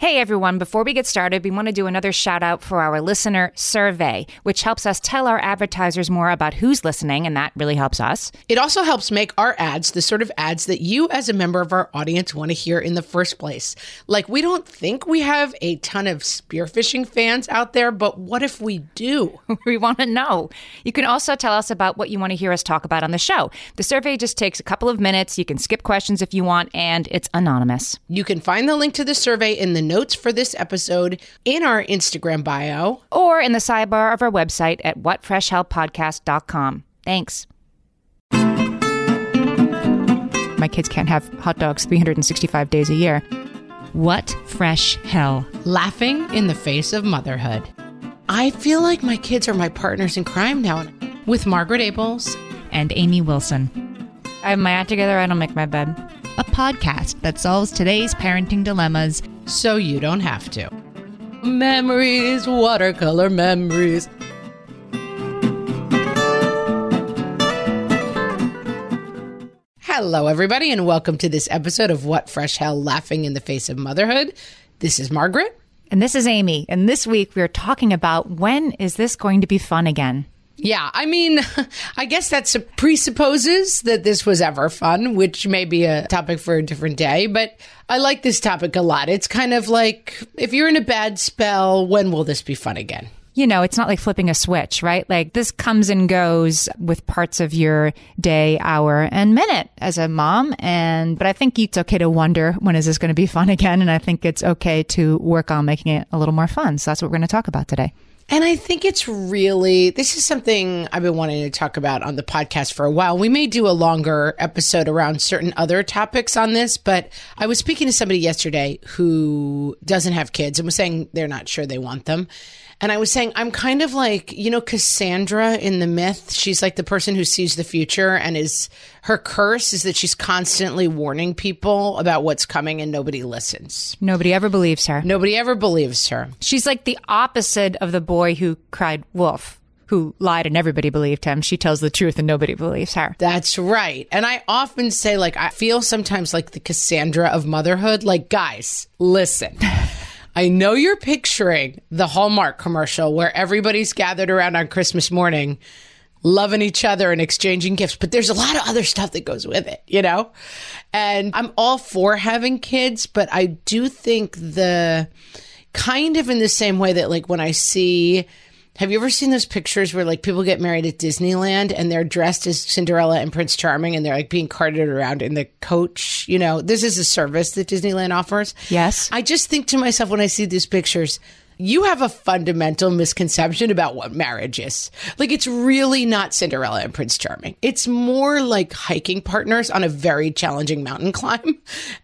Hey everyone, before we get started, we want to do another shout out for our listener survey, which helps us tell our advertisers more about who's listening, and that really helps us. It also helps make our ads the sort of ads that you, as a member of our audience, want to hear in the first place. Like, we don't think we have a ton of spearfishing fans out there, but what if we do? we want to know. You can also tell us about what you want to hear us talk about on the show. The survey just takes a couple of minutes. You can skip questions if you want, and it's anonymous. You can find the link to the survey in the notes for this episode in our Instagram bio or in the sidebar of our website at whatfreshhellpodcast.com. Thanks. My kids can't have hot dogs 365 days a year. What fresh hell? Laughing in the face of motherhood. I feel like my kids are my partners in crime now with Margaret Ables and Amy Wilson. I have my act together, I don't make my bed. A podcast that solves today's parenting dilemmas so you don't have to. Memories, watercolor memories. Hello, everybody, and welcome to this episode of What Fresh Hell Laughing in the Face of Motherhood. This is Margaret. And this is Amy. And this week we're talking about when is this going to be fun again? Yeah, I mean, I guess that presupposes that this was ever fun, which may be a topic for a different day, but I like this topic a lot. It's kind of like if you're in a bad spell, when will this be fun again? You know, it's not like flipping a switch, right? Like this comes and goes with parts of your day, hour, and minute as a mom. And, but I think it's okay to wonder when is this going to be fun again? And I think it's okay to work on making it a little more fun. So that's what we're going to talk about today. And I think it's really, this is something I've been wanting to talk about on the podcast for a while. We may do a longer episode around certain other topics on this, but I was speaking to somebody yesterday who doesn't have kids and was saying they're not sure they want them. And I was saying, I'm kind of like, you know, Cassandra in the myth. She's like the person who sees the future and is her curse is that she's constantly warning people about what's coming and nobody listens. Nobody ever believes her. Nobody ever believes her. She's like the opposite of the boy who cried wolf who lied and everybody believed him. She tells the truth and nobody believes her. That's right. And I often say, like, I feel sometimes like the Cassandra of motherhood. Like, guys, listen. I know you're picturing the Hallmark commercial where everybody's gathered around on Christmas morning, loving each other and exchanging gifts, but there's a lot of other stuff that goes with it, you know? And I'm all for having kids, but I do think the kind of in the same way that, like, when I see have you ever seen those pictures where like people get married at Disneyland and they're dressed as Cinderella and Prince Charming and they're like being carted around in the coach? You know, this is a service that Disneyland offers. Yes. I just think to myself when I see these pictures, you have a fundamental misconception about what marriage is. Like, it's really not Cinderella and Prince Charming. It's more like hiking partners on a very challenging mountain climb.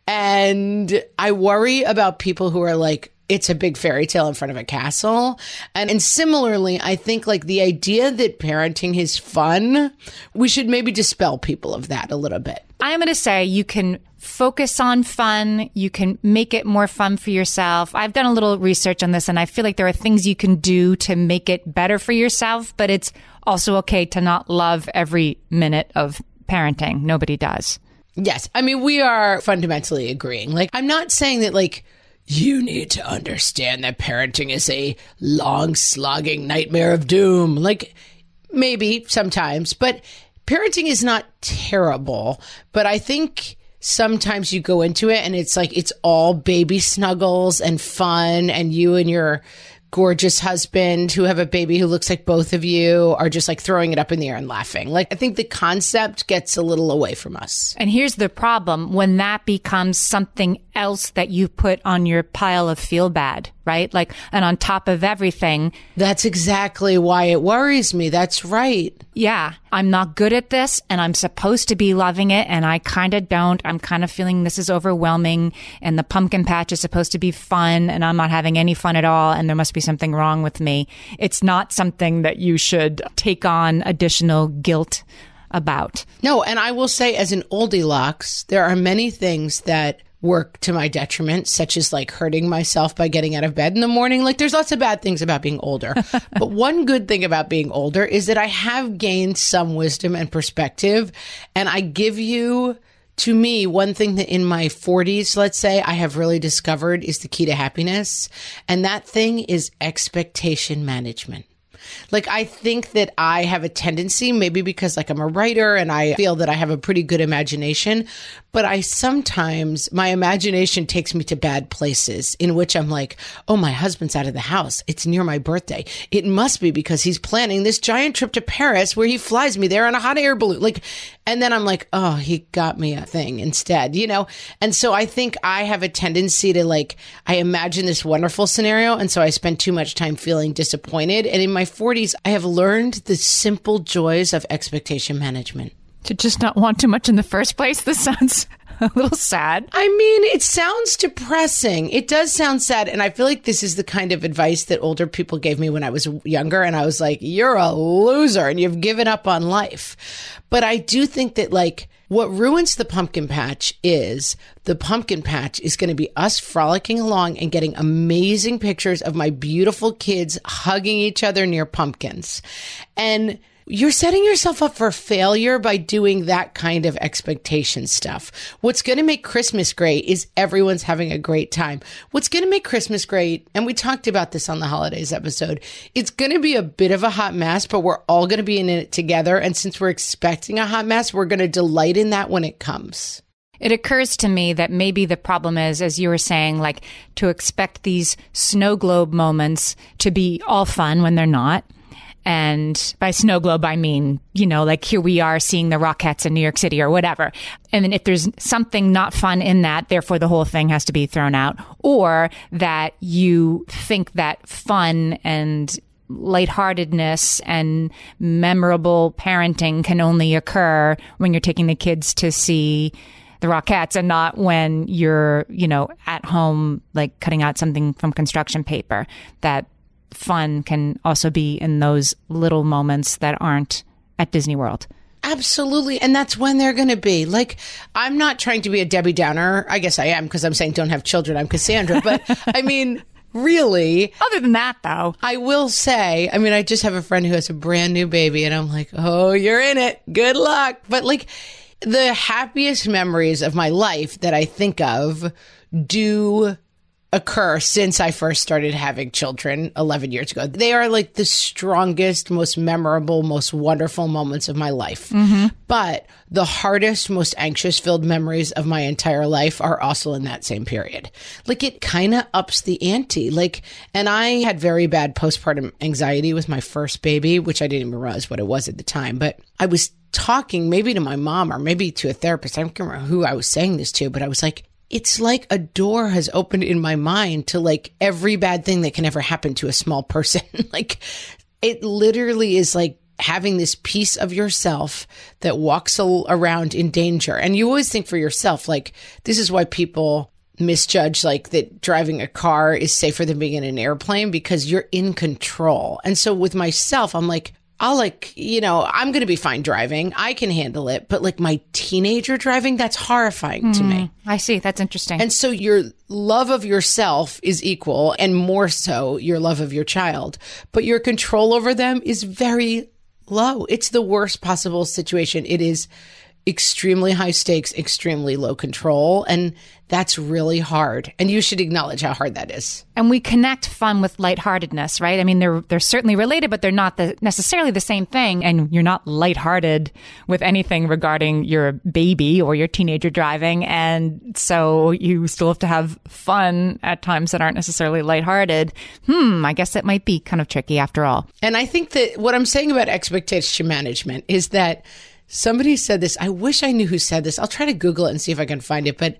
And I worry about people who are like, it's a big fairy tale in front of a castle. And, and similarly, I think like the idea that parenting is fun, we should maybe dispel people of that a little bit. I'm going to say you can focus on fun. You can make it more fun for yourself. I've done a little research on this and I feel like there are things you can do to make it better for yourself, but it's also okay to not love every minute of parenting. Nobody does. Yes. I mean, we are fundamentally agreeing. Like, I'm not saying that like, you need to understand that parenting is a long, slogging nightmare of doom. Like, maybe sometimes, but parenting is not terrible. But I think sometimes you go into it and it's like it's all baby snuggles and fun, and you and your gorgeous husband who have a baby who looks like both of you are just like throwing it up in the air and laughing. Like, I think the concept gets a little away from us. And here's the problem when that becomes something else that you put on your pile of feel bad, right? Like, and on top of everything. That's exactly why it worries me. That's right. Yeah. I'm not good at this and I'm supposed to be loving it and I kind of don't. I'm kind of feeling this is overwhelming and the pumpkin patch is supposed to be fun and I'm not having any fun at all and there must be something wrong with me. It's not something that you should take on additional guilt about. No, and I will say as an oldie locks, there are many things that work to my detriment, such as like hurting myself by getting out of bed in the morning. Like there's lots of bad things about being older. but one good thing about being older is that I have gained some wisdom and perspective and I give you to me, one thing that in my 40s, let's say, I have really discovered is the key to happiness. And that thing is expectation management. Like, I think that I have a tendency, maybe because like I'm a writer and I feel that I have a pretty good imagination, but I sometimes, my imagination takes me to bad places in which I'm like, oh, my husband's out of the house. It's near my birthday. It must be because he's planning this giant trip to Paris where he flies me there on a hot air balloon. Like, and then I'm like, oh, he got me a thing instead, you know? And so I think I have a tendency to like, I imagine this wonderful scenario. And so I spend too much time feeling disappointed. And in my 40s, I have learned the simple joys of expectation management. To just not want too much in the first place? This sounds a little sad. I mean, it sounds depressing. It does sound sad. And I feel like this is the kind of advice that older people gave me when I was younger. And I was like, you're a loser and you've given up on life. But I do think that, like, what ruins the pumpkin patch is the pumpkin patch is going to be us frolicking along and getting amazing pictures of my beautiful kids hugging each other near pumpkins. And you're setting yourself up for failure by doing that kind of expectation stuff. What's going to make Christmas great is everyone's having a great time. What's going to make Christmas great, and we talked about this on the holidays episode, it's going to be a bit of a hot mess, but we're all going to be in it together. And since we're expecting a hot mess, we're going to delight in that when it comes. It occurs to me that maybe the problem is, as you were saying, like to expect these snow globe moments to be all fun when they're not and by snow globe, I mean, you know, like here we are seeing the Rockettes in New York City or whatever. And then if there's something not fun in that, therefore the whole thing has to be thrown out. Or that you think that fun and lightheartedness and memorable parenting can only occur when you're taking the kids to see the Rockettes and not when you're, you know, at home, like cutting out something from construction paper that fun can also be in those little moments that aren't at Disney World. Absolutely. And that's when they're going to be. Like, I'm not trying to be a Debbie Downer. I guess I am because I'm saying don't have children. I'm Cassandra. But I mean, really. Other than that, though, I will say, I mean, I just have a friend who has a brand new baby and I'm like, oh, you're in it. Good luck. But like, the happiest memories of my life that I think of do occur since I first started having children 11 years ago. They are like the strongest, most memorable, most wonderful moments of my life. Mm-hmm. But the hardest, most anxious filled memories of my entire life are also in that same period. Like it kind of ups the ante. Like, and I had very bad postpartum anxiety with my first baby, which I didn't even realize what it was at the time, but I was talking maybe to my mom or maybe to a therapist. I don't remember who I was saying this to, but I was like, it's like a door has opened in my mind to like every bad thing that can ever happen to a small person. like it literally is like having this piece of yourself that walks around in danger. And you always think for yourself, like, this is why people misjudge like that driving a car is safer than being in an airplane because you're in control. And so with myself, I'm like, I'll like, you know, I'm going to be fine driving. I can handle it. But like my teenager driving, that's horrifying mm, to me. Hmm, I see. That's interesting. And so your love of yourself is equal and more so your love of your child, but your control over them is very low. It's the worst possible situation. It is extremely high stakes, extremely low control. And that's really hard. And you should acknowledge how hard that is. And we connect fun with lightheartedness, right? I mean, they're, they're certainly related, but they're not the, necessarily the same thing. And you're not lighthearted with anything regarding your baby or your teenager driving. And so you still have to have fun at times that aren't necessarily lighthearted. Hmm, I guess that might be kind of tricky after all. And I think that what I'm saying about expectation management is that Somebody said this. I wish I knew who said this. I'll try to Google it and see if I can find it, but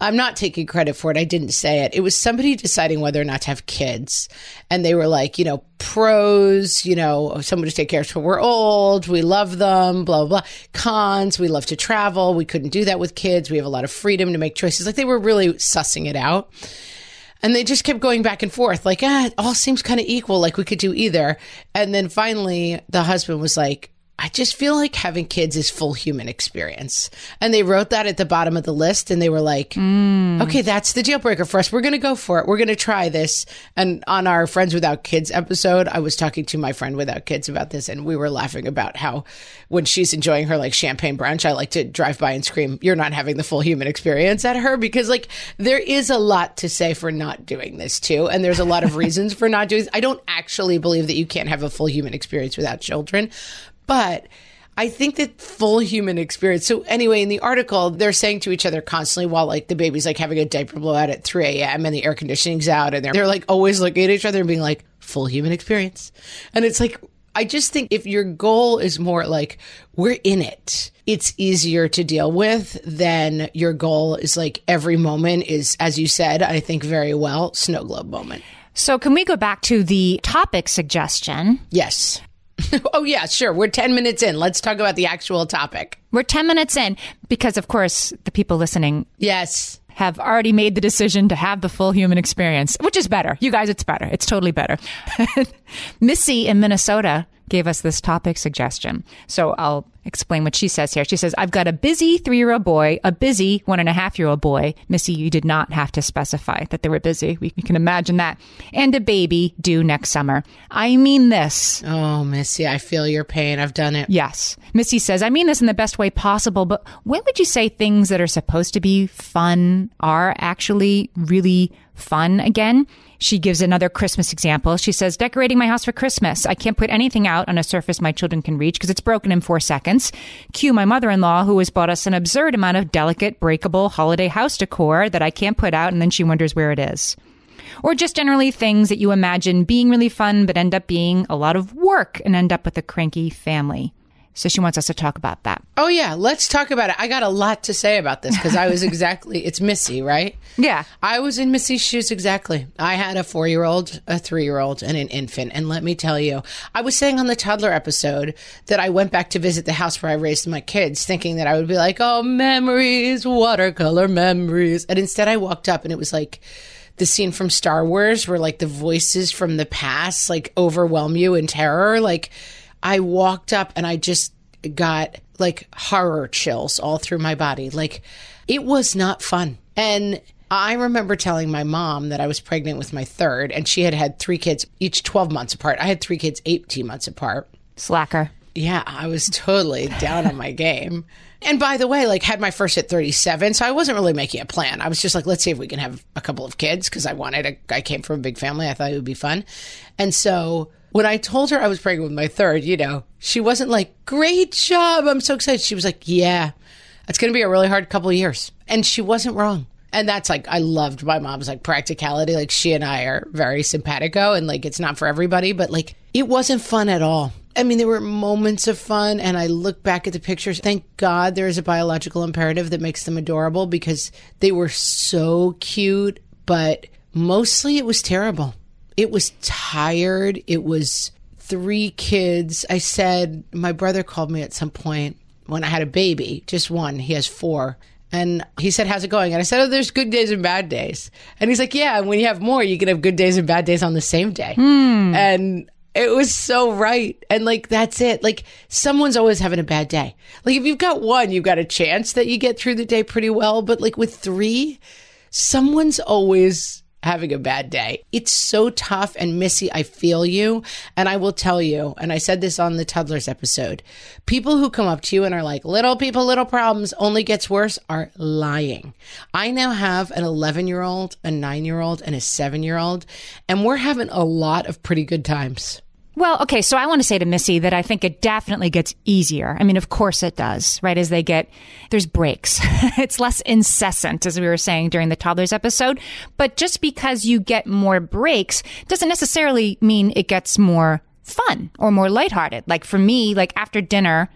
I'm not taking credit for it. I didn't say it. It was somebody deciding whether or not to have kids. And they were like, you know, pros, you know, someone to take care of us when we're old. We love them, blah, blah, blah. Cons, we love to travel. We couldn't do that with kids. We have a lot of freedom to make choices. Like they were really sussing it out. And they just kept going back and forth, like, ah, it all seems kind of equal, like we could do either. And then finally, the husband was like, I just feel like having kids is full human experience. And they wrote that at the bottom of the list and they were like, Mm. okay, that's the deal breaker for us. We're going to go for it. We're going to try this. And on our Friends Without Kids episode, I was talking to my friend without kids about this and we were laughing about how when she's enjoying her like champagne brunch, I like to drive by and scream, you're not having the full human experience at her because like there is a lot to say for not doing this too. And there's a lot of reasons for not doing I don't actually believe that you can't have a full human experience without children. But I think that full human experience. So anyway, in the article, they're saying to each other constantly while like the baby's like having a diaper blowout at 3 a.m. and the air conditioning's out and they're, they're like always looking at each other and being like, full human experience. And it's like, I just think if your goal is more like, we're in it, it's easier to deal with than your goal is like every moment is, as you said, I think very well, snow globe moment. So, can we go back to the topic suggestion? Yes. oh, yeah, sure. We're 10 minutes in. Let's talk about the actual topic. We're 10 minutes in because, of course, the people listening Yes. have already made the decision to have the full human experience, which is better. You guys, it's better. It's totally better. Missy in Minnesota gave us this topic suggestion. So I'll explain what she says here. She says, I've got a busy three year old boy, a busy one and a half year old boy. Missy, you did not have to specify that they were busy. We, we can imagine that. And a baby due next summer. I mean this. Oh, Missy, I feel your pain. I've done it. Yes. Missy says, I mean this in the best way possible, but when would you say things that are supposed to be fun are actually really fun again? She gives another Christmas example. She says, decorating my house for Christmas. I can't put anything out on a surface my children can reach because it's broken in four seconds. Cue my mother-in-law who has bought us an absurd amount of delicate, breakable holiday house decor that I can't put out and then she wonders where it is or just generally things that you imagine being really fun but end up being a lot of work and end up with a cranky family. So she wants us to talk about that. Oh, yeah. Let's talk about it. I got a lot to say about this because I was exactly, it's Missy, right? Yeah. I was in Missy's shoes exactly. I had a four year old, a three year old, and an infant. And let me tell you, I was saying on the toddler episode that I went back to visit the house where I raised my kids, thinking that I would be like, oh, memories, watercolor memories. And instead, I walked up and it was like, the scene from Star Wars where like the voices from the past like overwhelm you in terror. Like I walked up and I just got like horror chills all through my body. Like it was not fun. And I remember telling my mom that I was pregnant with my third and she had had three kids, each 12 months apart. I had three kids 18 months apart. Slacker. Yeah, I was totally down on my game. And by the way, like had my first at 37, so I wasn't really making a plan. I was just like, let's see if we can have a couple of kids because I wanted a, I came from a big family. I thought it would be fun. And so when I told her I was pregnant with my third, you know, she wasn't like, great job. I'm so excited. She was like, yeah, it's going to be a really hard couple of years. And she wasn't wrong. And that's like, I loved my mom's like practicality. Like she and I are very simpatico and like it's not for everybody, but like it wasn't fun at all. I mean, there were moments of fun, and I look back at the pictures. Thank God there is a biological imperative that makes them adorable because they were so cute, but mostly it was terrible. It was tired. It was three kids. I said, my brother called me at some point when I had a baby, just one. He has four. And he said, How's it going? And I said, Oh, there's good days and bad days. And he's like, Yeah, and when you have more, you can have good days and bad days on the same day. Hmm. And it was so right. And like, that's it. Like, someone's always having a bad day. Like, if you've got one, you've got a chance that you get through the day pretty well. But like with three, someone's always having a bad day. It's so tough. And Missy, I feel you. And I will tell you, and I said this on the Toddlers episode people who come up to you and are like, little people, little problems only gets worse are lying. I now have an 11 year old, a nine year old, and a seven year old, and we're having a lot of pretty good times. Well, okay, so I want to say to Missy that I think it definitely gets easier. I mean, of course it does, right? As they get, there's breaks. it's less incessant, as we were saying during the toddlers episode. But just because you get more breaks doesn't necessarily mean it gets more fun or more lighthearted. Like for me, like after dinner,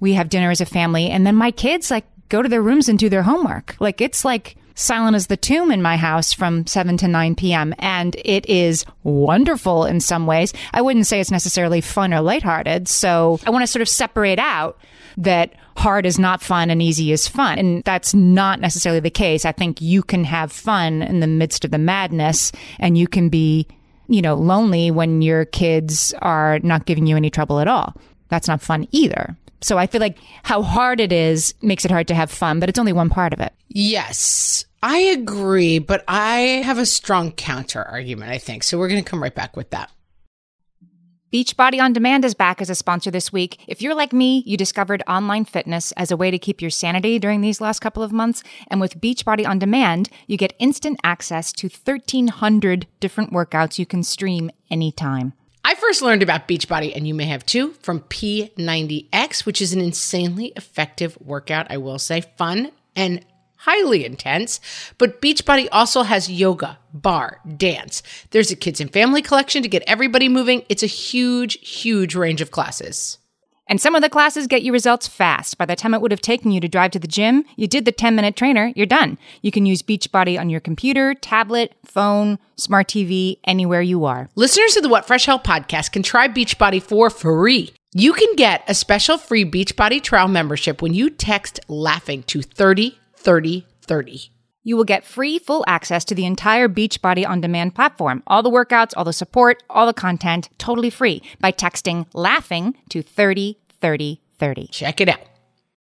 we have dinner as a family and then my kids like go to their rooms and do their homework. Like it's like, silent as the tomb in my house from 7 to 9 p.m. And it is wonderful in some ways. I wouldn't say it's necessarily fun or lighthearted. So I want to sort of separate out that hard is not fun and easy is fun. And that's not necessarily the case. I think you can have fun in the midst of the madness and you can be, you know, lonely when your kids are not giving you any trouble at all. that's not fun either. So I feel like how hard it is makes it hard to have fun, but it's only one part of it. Yes, I agree, but I have a strong counter argument, I think. So we're going to come right back with that. Beachbody On Demand is back as a sponsor this week. If you're like me, you discovered online fitness as a way to keep your sanity during these last couple of months. And with Beachbody On Demand, you get instant access to 1,300 different workouts you can stream anytime. I first learned about Beachbody, and you may have too, from P90X, which is an insanely effective workout, I will say. Fun and highly intense. But Beachbody also has yoga, barre, dance. There's a kids and family collection to get everybody moving. It's a huge, huge range of classes. And some of the classes get you results fast. By the time it would have taken you to drive to the gym, you did the 10 minute trainer, you're done. You can use Beachbody on your computer, tablet, phone, smart TV, anywhere you are. Listeners of the What Fresh Hell podcast can try Beachbody for free. You can get a special free Beachbody trial membership when you text laughing to 30 30 30. You will get free full access to the entire Beachbody on demand platform. All the workouts, all the support, all the content, totally free by texting laughing to 30 30 30. Check it out.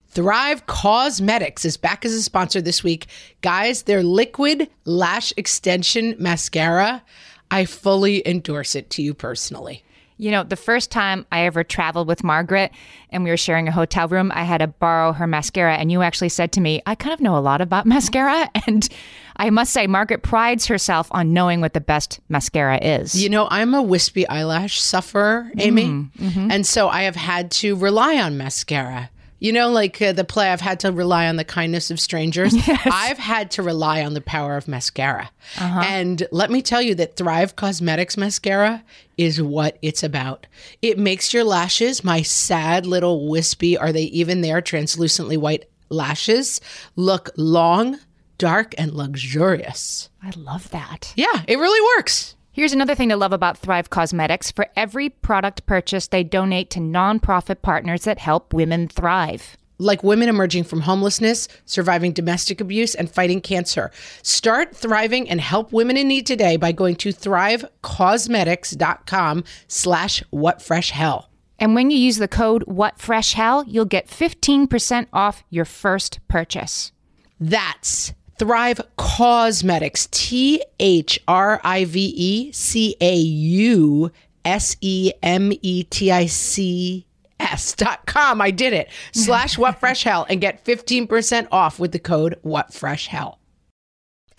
Thrive Causemetics is back as a sponsor this week. Guys, their liquid lash extension mascara, I fully endorse it to you personally. You know, the first time I ever traveled with Margaret and we were sharing a hotel room, I had to borrow her mascara. And you actually said to me, I kind of know a lot about mascara. And I must say, Margaret prides herself on knowing what the best mascara is. You know, I'm a wispy eyelash sufferer, Amy. Mm-hmm. And so I have had to rely on mascara. You know, like uh, the play, I've had to rely on the kindness of strangers. I've had to rely on the power of mascara. Uh-huh. And let me tell you that Thrive Causemetics mascara is what it's about. It makes your lashes, my sad little wispy, are they even there, translucently white lashes, look long, dark, and luxurious. I love that. Yeah, it really works. Here's another thing to love about Thrive Causemetics. For every product purchase, they donate to nonprofit partners that help women thrive. like women emerging from homelessness, surviving domestic abuse, and fighting cancer. Start thriving and help women in need today by going to thrivecausemetics.com slash whatfreshhell. And when you use the code WhatFreshHell, you'll get 15% off your first purchase. That's Thrive Causemetics, T H R I V E C A U S E M E T I C S dot com. I did it. Slash what fresh hell and get 15% off with the code what fresh hell.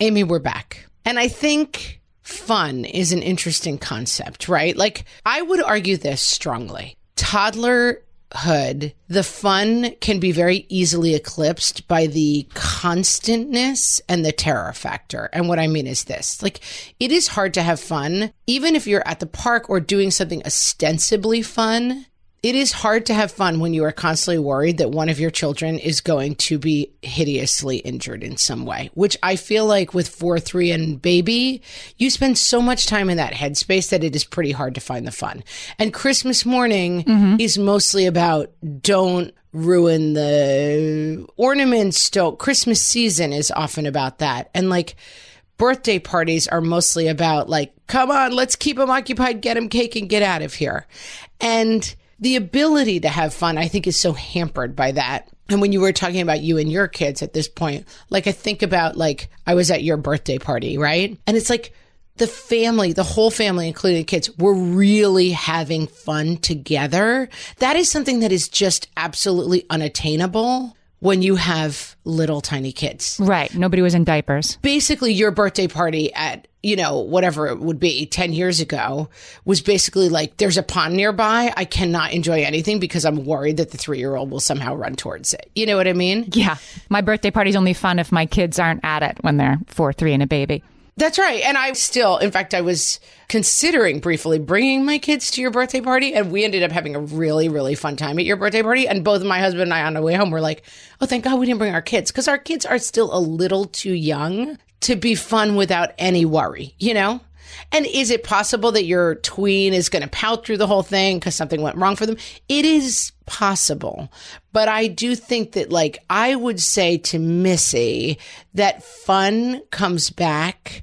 Amy, we're back. And I think fun is an interesting concept, right? Like, I would argue this strongly. Toddlerhood, the fun can be very easily eclipsed by the constantness and the terror factor. And what I mean is this like, it is hard to have fun, even if you're at the park or doing something ostensibly fun. It is hard to have fun when you are constantly worried that one of your children is going to be hideously injured in some way, which I feel like with 4 3 and baby, you spend so much time in that headspace that it is pretty hard to find the fun. And Christmas morning mm-hmm. is mostly about don't ruin the ornaments, don't. Christmas season is often about that. And like, birthday parties are mostly about like, come on, let's keep them occupied, get them cake and get out of here. And the ability to have fun, I think, is so hampered by that. And when you were talking about you and your kids at this point, like I think about like I was at your birthday party, right? And it's like the family, the whole family, including the kids, were really having fun together. That is something that is just absolutely unattainable when you have little tiny kids Right. Nobody was in diapers. basically your birthday party at you know whatever it would be 10 years ago was basically like there's a pond nearby i cannot enjoy anything because i'm worried that the three-year-old will somehow run towards it you know what i mean Yeah. My birthday party's only fun if my kids aren't at it when they're four, three, and a baby. That's right. And i still in fact i was considering briefly bringing my kids to your birthday party and we ended up having a really really fun time at your birthday party. And both my husband and i on the way home were like oh thank god we didn't bring our kids because our kids are still a little too young to be fun without any worry you know and is it possible that your tween is going to pout through the whole thing because something went wrong for them? It is possible. But I do think that, like, I would say to Missy that fun comes back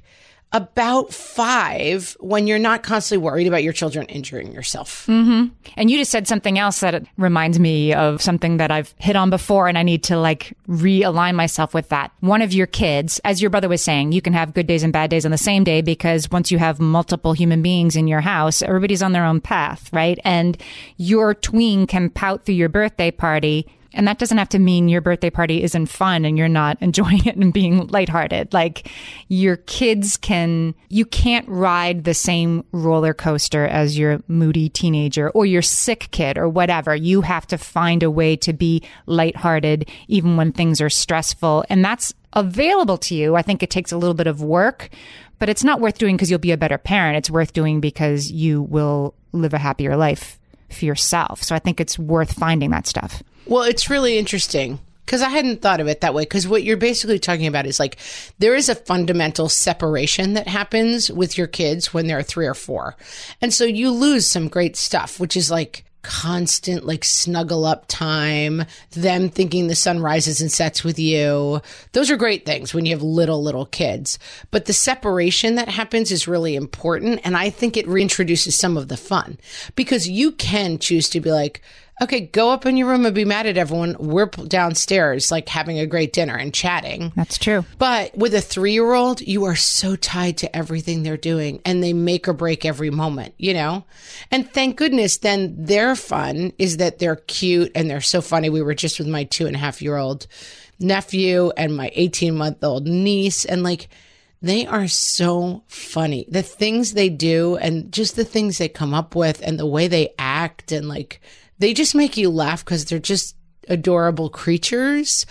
about five when you're not constantly worried about your children injuring yourself. Mm-hmm. And you just said something else that reminds me of something that I've hit on before, and I need to like realign myself with that. One of your kids, as your brother was saying, you can have good days and bad days on the same day because once you have multiple human beings in your house, everybody's on their own path, right? And your tween can pout through your birthday party. And that doesn't have to mean your birthday party isn't fun and you're not enjoying it and being lighthearted. Like your kids can, you can't ride the same roller coaster as your moody teenager or your sick kid or whatever. You have to find a way to be lighthearted even when things are stressful. And that's available to you. I think it takes a little bit of work, but it's not worth doing because you'll be a better parent. It's worth doing because you will live a happier life for yourself. So I think it's worth finding that stuff. Well, it's really interesting because I hadn't thought of it that way. Because what you're basically talking about is like there is a fundamental separation that happens with your kids when they're three or four. And so you lose some great stuff, which is like constant like snuggle up time, them thinking the sun rises and sets with you. Those are great things when you have little, little kids. But the separation that happens is really important. And I think it reintroduces some of the fun because you can choose to be like, okay, go up in your room and be mad at everyone. We're downstairs, like having a great dinner and chatting. That's true. But with a three year old, you are so tied to everything they're doing and they make or break every moment, you know? And thank goodness then their fun is that they're cute and they're so funny. We were just with my two and a half year old nephew and my 18 month old niece and like, they are so funny. The things they do and just the things they come up with and the way they act and like, they just make you laugh because they're just adorable creatures.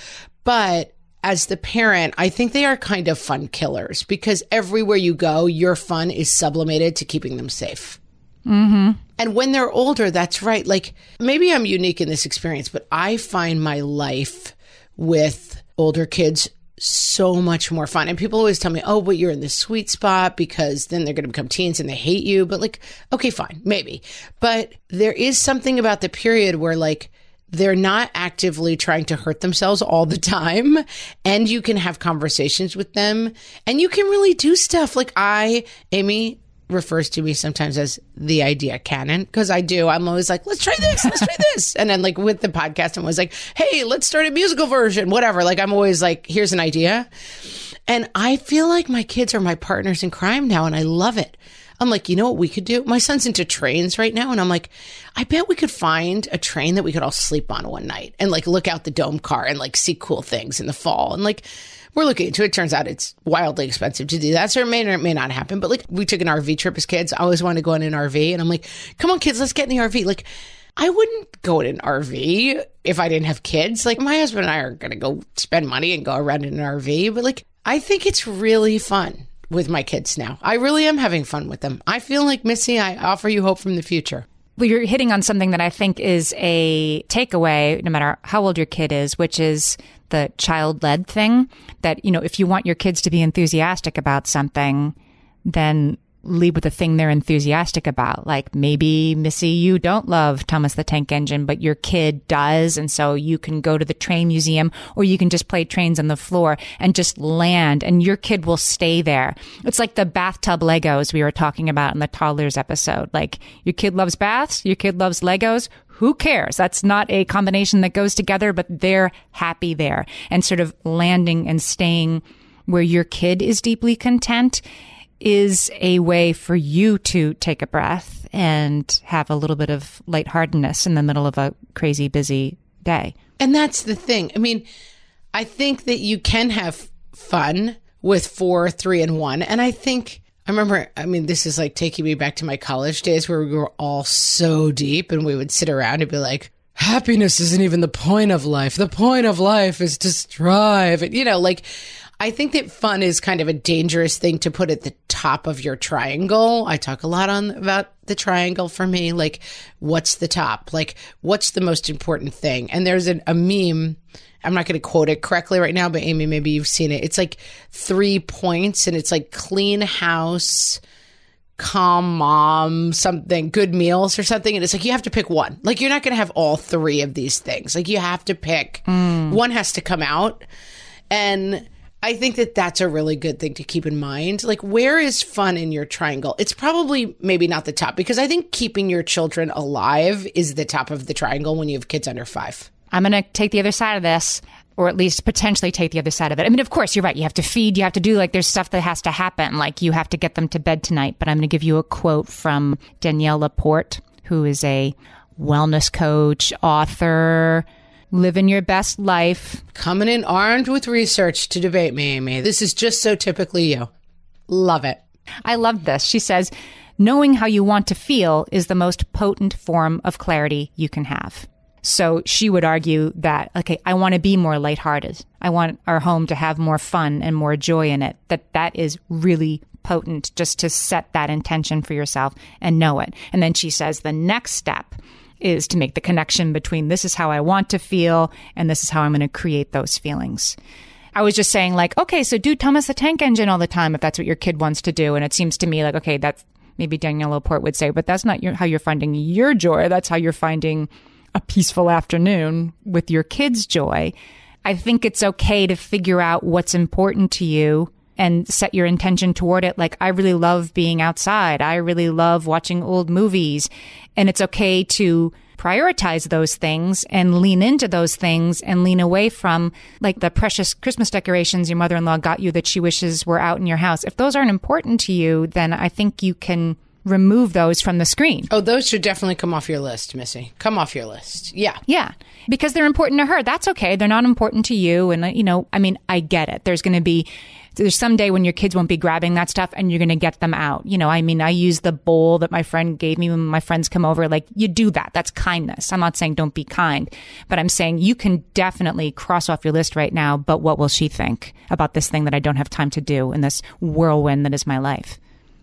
But as the parent, I think they are kind of fun killers because everywhere you go, your fun is sublimated to keeping them safe. Mm-hmm. And when they're older, that's right. Like maybe I'm unique in this experience, but I find my life with older kids so much more fun. And people always tell me, oh, but you're in the sweet spot because then they're going to become teens and they hate you. But like, okay, fine, maybe. But there is something about the period where like, they're not actively trying to hurt themselves all the time. And you can have conversations with them and you can really do stuff. Like I, Amy, refers to me sometimes as the idea cannon because I do. I'm always like, let's try this, let's try this. And then like with the podcast, I'm always like, hey, let's start a musical version, whatever. Like I'm always like, here's an idea. And I feel like my kids are my partners in crime now and I love it. I'm like, you know what we could do? My son's into trains right now. And I'm like, I bet we could find a train that we could all sleep on one night and like look out the dome car and like see cool things in the fall. And like, we're looking into it. Turns out it's wildly expensive to do that. So it may or it may not happen. But like we took an RV trip as kids. I always wanted to go in an RV and I'm like, come on kids, let's get in the RV. Like I wouldn't go in an RV if I didn't have kids. Like my husband and I are going to go spend money and go around in an RV. But like, I think it's really fun with my kids now. I really am having fun with them. I feel like Missy, I offer you hope from the future. Well, you're hitting on something that I think is a takeaway, no matter how old your kid is, which is the child led thing that, you know, if you want your kids to be enthusiastic about something, then lead with the thing they're enthusiastic about. Like maybe Missy, you don't love Thomas the Tank Engine, but your kid does. And so you can go to the train museum or you can just play trains on the floor and just land and your kid will stay there. It's like the bathtub Legos we were talking about in the toddlers episode. Like your kid loves baths, your kid loves Legos. Who cares? That's not a combination that goes together, but they're happy there and sort of landing and staying where your kid is deeply content is a way for you to take a breath and have a little bit of lightheartedness in the middle of a crazy busy day. And that's the thing. I mean, I think that you can have fun with four, three, and one. And I think I remember, I mean, this is like taking me back to my college days where we were all so deep and we would sit around and be like, happiness isn't even the point of life. The point of life is to strive. And, you know, like, I think that fun is kind of a dangerous thing to put at the top of your triangle. I talk a lot on about the triangle for me. Like, what's the top? Like, what's the most important thing? And there's an, a meme. I'm not going to quote it correctly right now, but Amy, maybe you've seen it. It's like three points and it's like clean house, calm mom, something, good meals or something. And it's like you have to pick one. Like, you're not going to have all three of these things. Like, you have to pick hmm. one has to come out. And I think that that's a really good thing to keep in mind. Like, where is fun in your triangle? It's probably maybe not the top because I think keeping your children alive is the top of the triangle when you have kids under five. I'm going to take the other side of this, or at least potentially take the other side of it. I mean, of course, you're right. You have to feed, you have to do like there's stuff that has to happen. Like you have to get them to bed tonight. But I'm going to give you a quote from Danielle LaPorte, who is a wellness coach, author, living your best life. Coming in armed with research to debate me, Amy. This is just so typically you. Love it. I love this. She says, knowing how you want to feel is the most potent form of clarity you can have. So she would argue that, okay, I want to be more lighthearted. I want our home to have more fun and more joy in it. That that is really potent just to set that intention for yourself and know it. And then she says the next step is to make the connection between this is how I want to feel and this is how I'm going to create those feelings. I was just saying like, okay, so do Thomas the Tank Engine all the time if that's what your kid wants to do. And it seems to me like, okay, that's maybe Danielle LaPorte would say, but that's not your, how you're finding your joy. That's how you're finding a peaceful afternoon with your kids' joy. I think it's okay to figure out what's important to you and set your intention toward it. Like, I really love being outside. I really love watching old movies. And it's okay to prioritize those things and lean into those things and lean away from like the precious Christmas decorations your mother in law got you that she wishes were out in your house. If those aren't important to you, then I think you can remove those from the screen. Oh, those should definitely come off your list, Missy. Come off your list. Yeah. Yeah. Because they're important to her. That's okay. They're not important to you. And, uh, you know, I mean, I get it. There's going to be, there's some day when your kids won't be grabbing that stuff and you're going to get them out. You know, I mean, I use the bowl that my friend gave me when my friends come over. Like, you do that. That's kindness. I'm not saying don't be kind, but I'm saying you can definitely cross off your list right now. But what will she think about this thing that I don't have time to do in this whirlwind that is my life?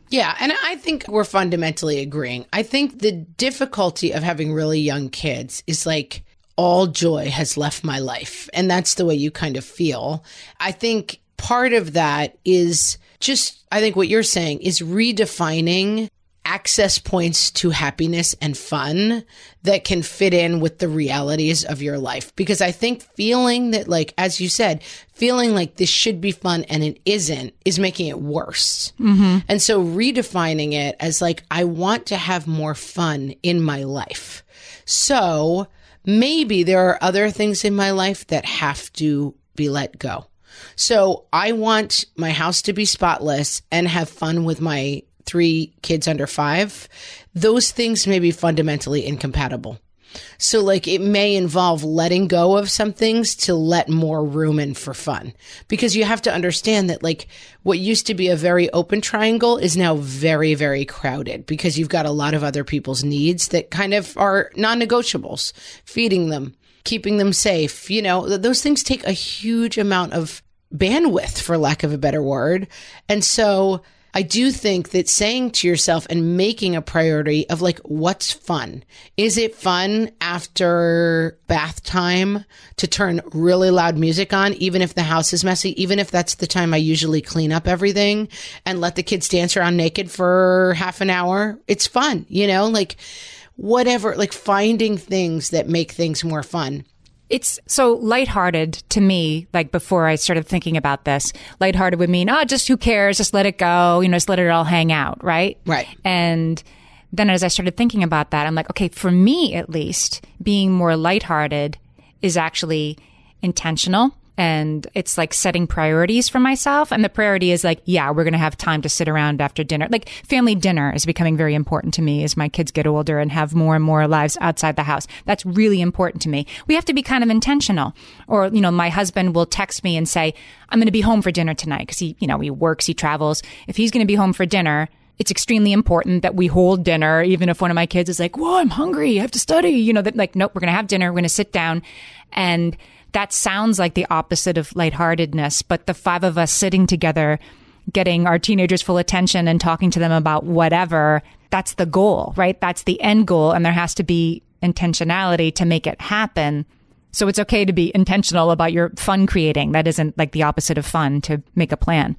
Yeah, and I think we're fundamentally agreeing. I think the difficulty of having really young kids is like all joy has left my life. And that's the way you kind of feel. I think part of that is just, I think what you're saying is redefining access points to happiness and fun that can fit in with the realities of your life. Because I think feeling that, like, as you said, feeling like this should be fun and it isn't is making it worse. Mm-hmm. And so redefining it as like, I want to have more fun in my life. So maybe there are other things in my life that have to be let go. So I want my house to be spotless and have fun with my three kids under five, those things may be fundamentally incompatible. So, like, it may involve letting go of some things to let more room in for fun. Because you have to understand that, like, what used to be a very open triangle is now very, very crowded because you've got a lot of other people's needs that kind of are non negotiables. Feeding them, keeping them safe, you know, those things take a huge amount of bandwidth, for lack of a better word. And so, I do think that saying to yourself and making a priority of like, what's fun? Is it fun after bath time to turn really loud music on, even if the house is messy, even if that's the time I usually clean up everything and let the kids dance around naked for half an hour? It's fun, you know, like whatever, like finding things that make things more fun. It's so lighthearted to me, like before I started thinking about this. Lighthearted would mean, oh, just who cares? Just let it go. You know, just let it all hang out. Right. Right. And then as I started thinking about that, I'm like, okay, for me at least, being more lighthearted is actually intentional and it's like setting priorities for myself. And the priority is like, yeah, we're going to have time to sit around after dinner. Like family dinner is becoming very important to me as my kids get older and have more and more lives outside the house. That's really important to me. We have to be kind of intentional. Or, you know, my husband will text me and say, I'm going to be home for dinner tonight because he, you know, he works, he travels. If he's going to be home for dinner, it's extremely important that we hold dinner, even if one of my kids is like, Whoa, I'm hungry. I have to study. You know, that like, nope, we're going to have dinner. We're going to sit down and that sounds like the opposite of lightheartedness, but the five of us sitting together, getting our teenagers full attention and talking to them about whatever, that's the goal, right? That's the end goal. And there has to be intentionality to make it happen. So it's okay to be intentional about your fun creating. That isn't like the opposite of fun to make a plan.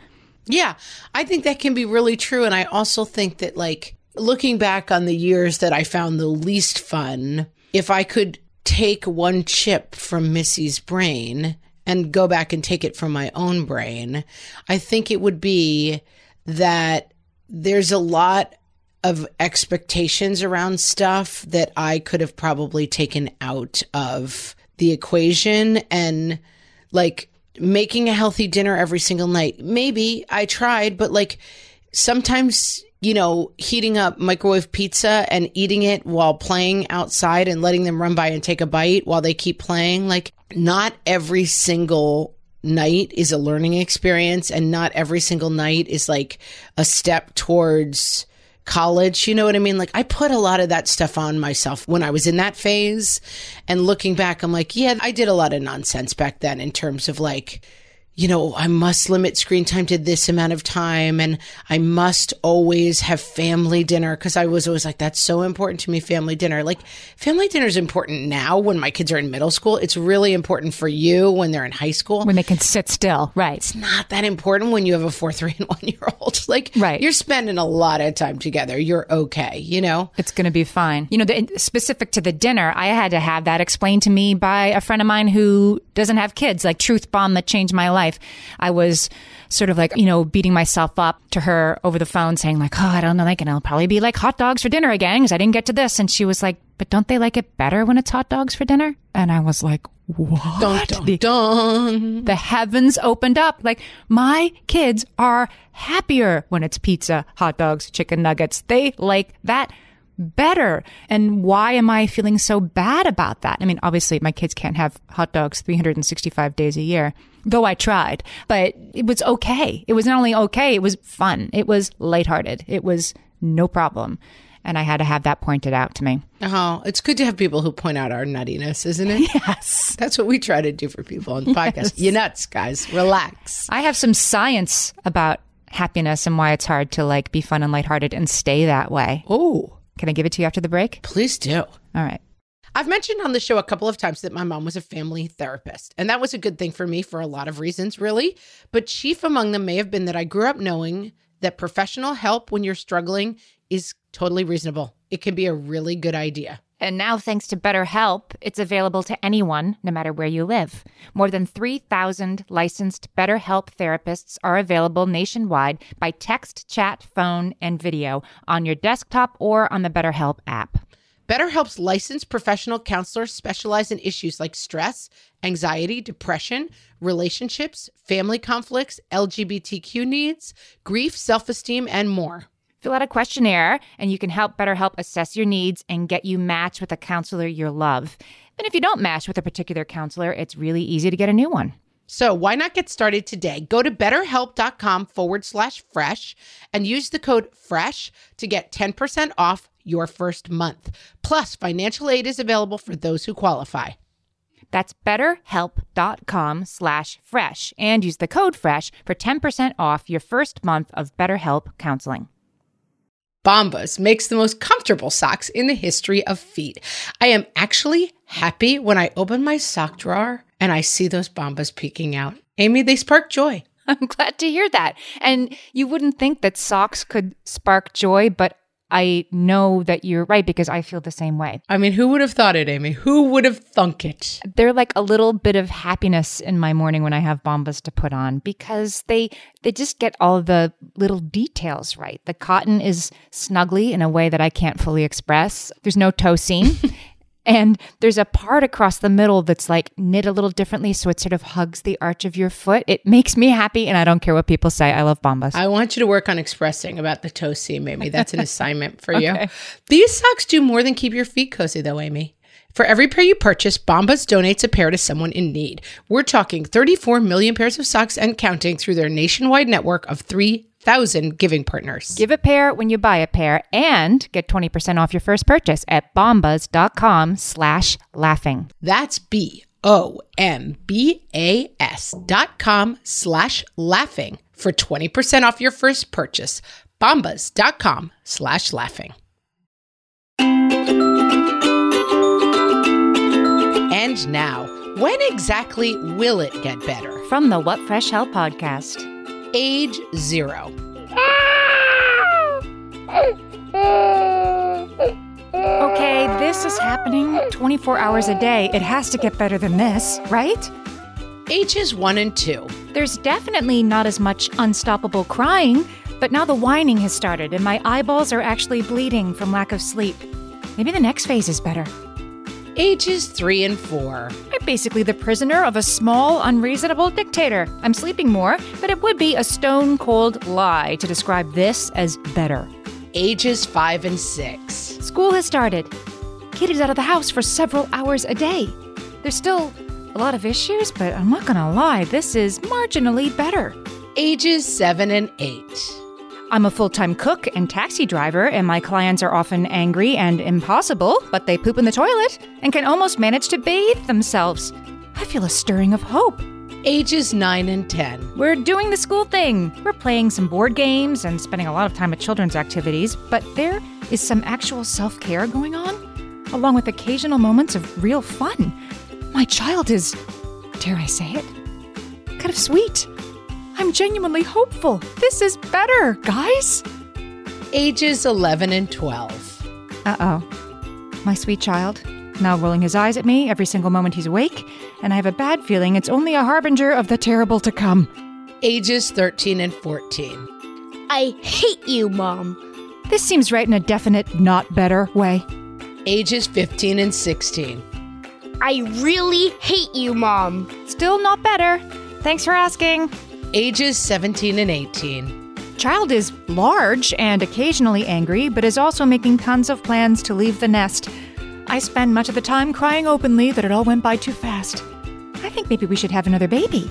Yeah, I think that can be really true. And I also think that, like, looking back on the years that I found the least fun, if I could take one chip from Missy's brain and go back and take it from my own brain, I think it would be that there's a lot of expectations around stuff that I could have probably taken out of the equation and like making a healthy dinner every single night. Maybe I tried, but like sometimes, you know, heating up microwave pizza and eating it while playing outside and letting them run by and take a bite while they keep playing, like not every single night is a learning experience and not every single night is like a step towards college. You know what I mean? Like I put a lot of that stuff on myself when I was in that phase. And looking back, I'm like, yeah, I did a lot of nonsense back then in terms of like, you know, I must limit screen time to this amount of time and I must always have family dinner because I was always like, that's so important to me, family dinner. Like, family dinner is important now when my kids are in middle school. It's really important for you when they're in high school. When they can sit still. Right. It's not that important when you have a four, three, and one year old. Like, Right. you're spending a lot of time together. You're okay, you know? It's going to be fine. You know, the, specific to the dinner, I had to have that explained to me by a friend of mine who doesn't have kids, like truth bomb that changed my life. I was sort of like, you know, beating myself up to her over the phone saying like, oh, I don't know, like, and it'll probably be like hot dogs for dinner again because I didn't get to this. And she was like, but don't they like it better when it's hot dogs for dinner? And I was like, what? Dun, dun, The- dun. the heavens opened up. Like my kids are happier when it's pizza, hot dogs, chicken nuggets. They like that better. And why am I feeling so bad about that? I mean, obviously my kids can't have hot dogs 365 days a year, though I tried, but it was okay. It was not only okay, it was fun. It was lighthearted. It was no problem. And I had to have that pointed out to me. Oh, it's good to have people who point out our nuttiness, isn't it? Yes. That's what we try to do for people on the podcast. You nuts, guys. Relax. I have some science about happiness and why it's hard to like be fun and lighthearted and stay that way. Oh, Can I give it to you after the break? please do. All right. I've mentioned on the show a couple of times that my mom was a family therapist, and that was a good thing for me for a lot of reasons, really. But chief among them may have been that I grew up knowing that professional help when you're struggling is totally reasonable. It can be a really good idea. And now, thanks to BetterHelp, it's available to anyone, no matter where you live. More than 3,000 licensed BetterHelp therapists are available nationwide by text, chat, phone, and video on your desktop or on the BetterHelp app. BetterHelp's licensed professional counselors specialize in issues like stress, anxiety, depression, relationships, family conflicts, LGBTQ needs, grief, self esteem, and more. Fill out a questionnaire, and you can help BetterHelp assess your needs and get you matched with a counselor you love. And if you don't match with a particular counselor, it's really easy to get a new one. So why not get started today? Go to betterhelp.com forward slash fresh and use the code FRESH to get 10% off your first month. Plus, financial aid is available for those who qualify. That's betterhelp.com slash fresh and use the code fresh for 10% off your first month of BetterHelp counseling. Bombas makes the most comfortable socks in the history of feet. I am actually happy when I open my sock drawer and I see those Bombas peeking out. Amy, they spark joy. I'm glad to hear that. And you wouldn't think that socks could spark joy, but I know that you're right because I feel the same way. I mean, who would have thought it, Amy? Who would have thunk it? They're like a little bit of happiness in my morning when I have bombas to put on because they they just get all the little details right. The cotton is snugly in a way that I can't fully express. There's no toe seam. And there's a part across the middle that's like knit a little differently, so it sort of hugs the arch of your foot. It makes me happy, and I don't care what people say. I love bombas. I want you to work on expressing about the toe seam, Amy. That's an assignment for you. These socks do more than keep your feet cozy, though, Amy. For every pair you purchase, Bombas donates a pair to someone in need. We're talking 34 million pairs of socks and counting through their nationwide network of 3,000 giving partners. Give a pair when you buy a pair and get 20% off your first purchase at bombas.com slash laughing. That's B O M B A S dot com slash laughing for 20% off your first purchase. Bombas.com slash laughing. And now, when exactly will it get better? From the What Fresh Hell podcast. Age zero. Okay, this is happening 24 hours a day. It has to get better than this, right? Ages 1 and 2. There's definitely not as much unstoppable crying, but now the whining has started and my eyeballs are actually bleeding from lack of sleep. Maybe the next phase is better. Ages 3 and 4. I'm basically the prisoner of a small, unreasonable dictator. I'm sleeping more, but it would be a stone cold lie to describe this as better. Ages 5 and 6. School has started. Kid is out of the house for several hours a day. There's still a lot of issues, but I'm not gonna lie, this is marginally better. Ages 7 and 8. I'm a full time cook and taxi driver, and my clients are often angry and impossible, but they poop in the toilet and can almost manage to bathe themselves. I feel a stirring of hope. Ages 9 and 10. We're doing the school thing. We're playing some board games and spending a lot of time at children's activities, but there is some actual self care going on, along with occasional moments of real fun. My child is, dare I say it, kind of sweet. I'm genuinely hopeful. This is better, guys. Ages 11 and 12. Uh oh. My sweet child, now rolling his eyes at me every single moment he's awake, and I have a bad feeling it's only a harbinger of the terrible to come. Ages 13 and 14. I hate you, Mom. This seems right in a definite, not better way. Ages 15 and 16. I really hate you, Mom. Still not better. Thanks for asking. Ages 17 and 18. Child is large and occasionally angry, but is also making tons of plans to leave the nest. I spend much of the time crying openly that it all went by too fast. I think maybe we should have another baby.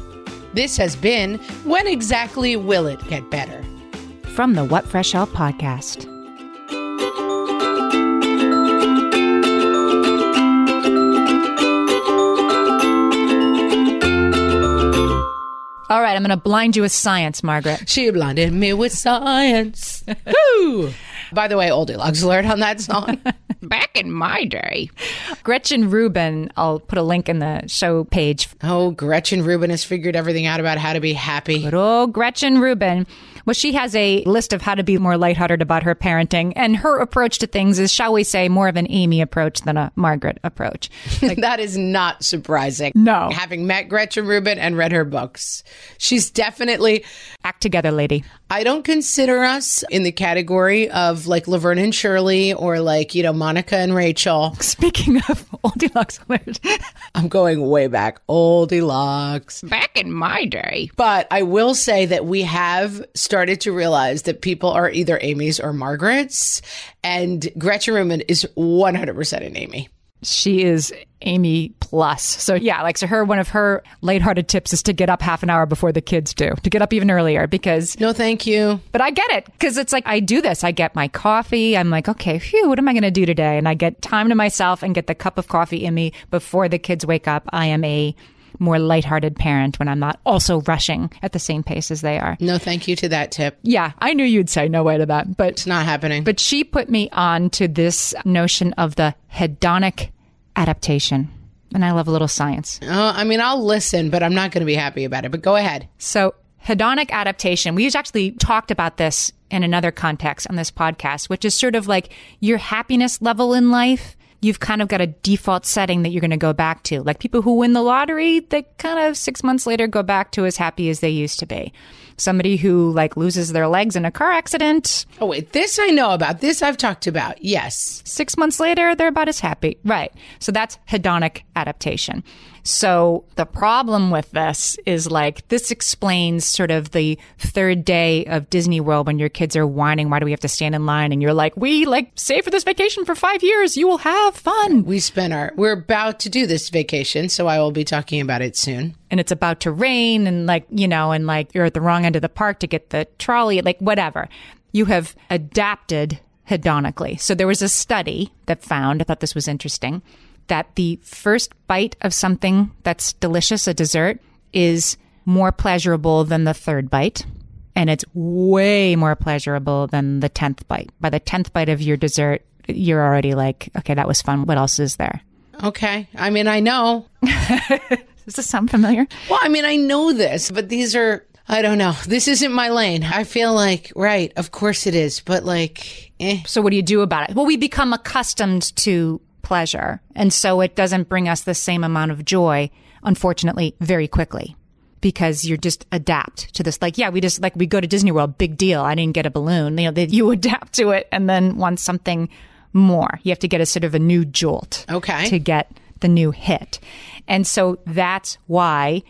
This has been When Exactly Will It Get Better? From the What Fresh Hell podcast. All right, I'm going to blind you with science, Margaret. She blinded me with science. Woo! By the way, oldie logs alert on that song. Back in my day. Gretchen Rubin, I'll put a link in the show page. Oh, Gretchen Rubin has figured everything out about how to be happy. Good old Gretchen Rubin. Well, she has a list of how to be more lighthearted about her parenting, and her approach to things is, shall we say, more of an Amy approach than a Margaret approach. that is not surprising. No. Having met Gretchen Rubin and read her books, she's definitely. Act together, lady. I don't consider us in the category of like Laverne and Shirley or like, you know, Monica and Rachel. Speaking of oldie locks alert, I'm going way back. Oldie locks. back in my day. But I will say that we have started to realize that people are either Amy's or Margaret's, and Gretchen Rubin is 100% an Amy. She is Amy plus. So yeah, like so her one of her lighthearted tips is to get up half an hour before the kids do. To get up even earlier because No, thank you. But I get it because it's like I do this. I get my coffee. I'm like, okay, phew, what am I going to do today? And I get time to myself and get the cup of coffee in me before the kids wake up. I am a more lighthearted parent when I'm not also rushing at the same pace as they are. No, thank you to that tip. Yeah, I knew you'd say no way to that, but It's not happening. but she put me on to this notion of the hedonic adaptation. And I love a little science. Oh, I mean, I'll listen, but I'm not going to be happy about it. But go ahead. So, hedonic adaptation, we actually talked about this in another context on this podcast, which is sort of like your happiness level in life. You've kind of got a default setting that you're going to go back to. Like people who win the lottery, they kind of six months later go back to as happy as they used to be. Somebody who like loses their legs in a car accident, Oh, wait. This I know about. This I've talked about. Yes. six months later, they're about as happy. Right. So that's hedonic adaptation. So the problem with this is like, this explains sort of the third day of Disney World when your kids are whining, why do we have to stand in line? And you're like, we like save for this vacation for five years. You will have fun. We spent our, we're about to do this vacation, so I will be talking about it soon. And it's about to rain and like, you know, and like you're at the wrong end of the park to get the trolley, like whatever. You have adapted hedonically. So there was a study that found, I thought this was interesting, that the first bite of something that's delicious, a dessert, is more pleasurable than the third bite. And it's way more pleasurable than the 10th bite. By the 10th bite of your dessert, you're already like, okay, that was fun. What else is there? Okay. I mean, I know. Does this sound familiar? Well, I mean, I know this, but these are, I don't know. This isn't my lane. I feel like, right, of course it is, but like, eh. So what do you do about it? Well, we become accustomed to pleasure. And so it doesn't bring us the same amount of joy unfortunately, very quickly because you're just adapt to this. Like, yeah, we just like we go to Disney World, big deal. I didn't get a balloon. You know, you adapt to it and then want something more. You have to get a sort of a new jolt. Okay. To get the new hit. And so that's why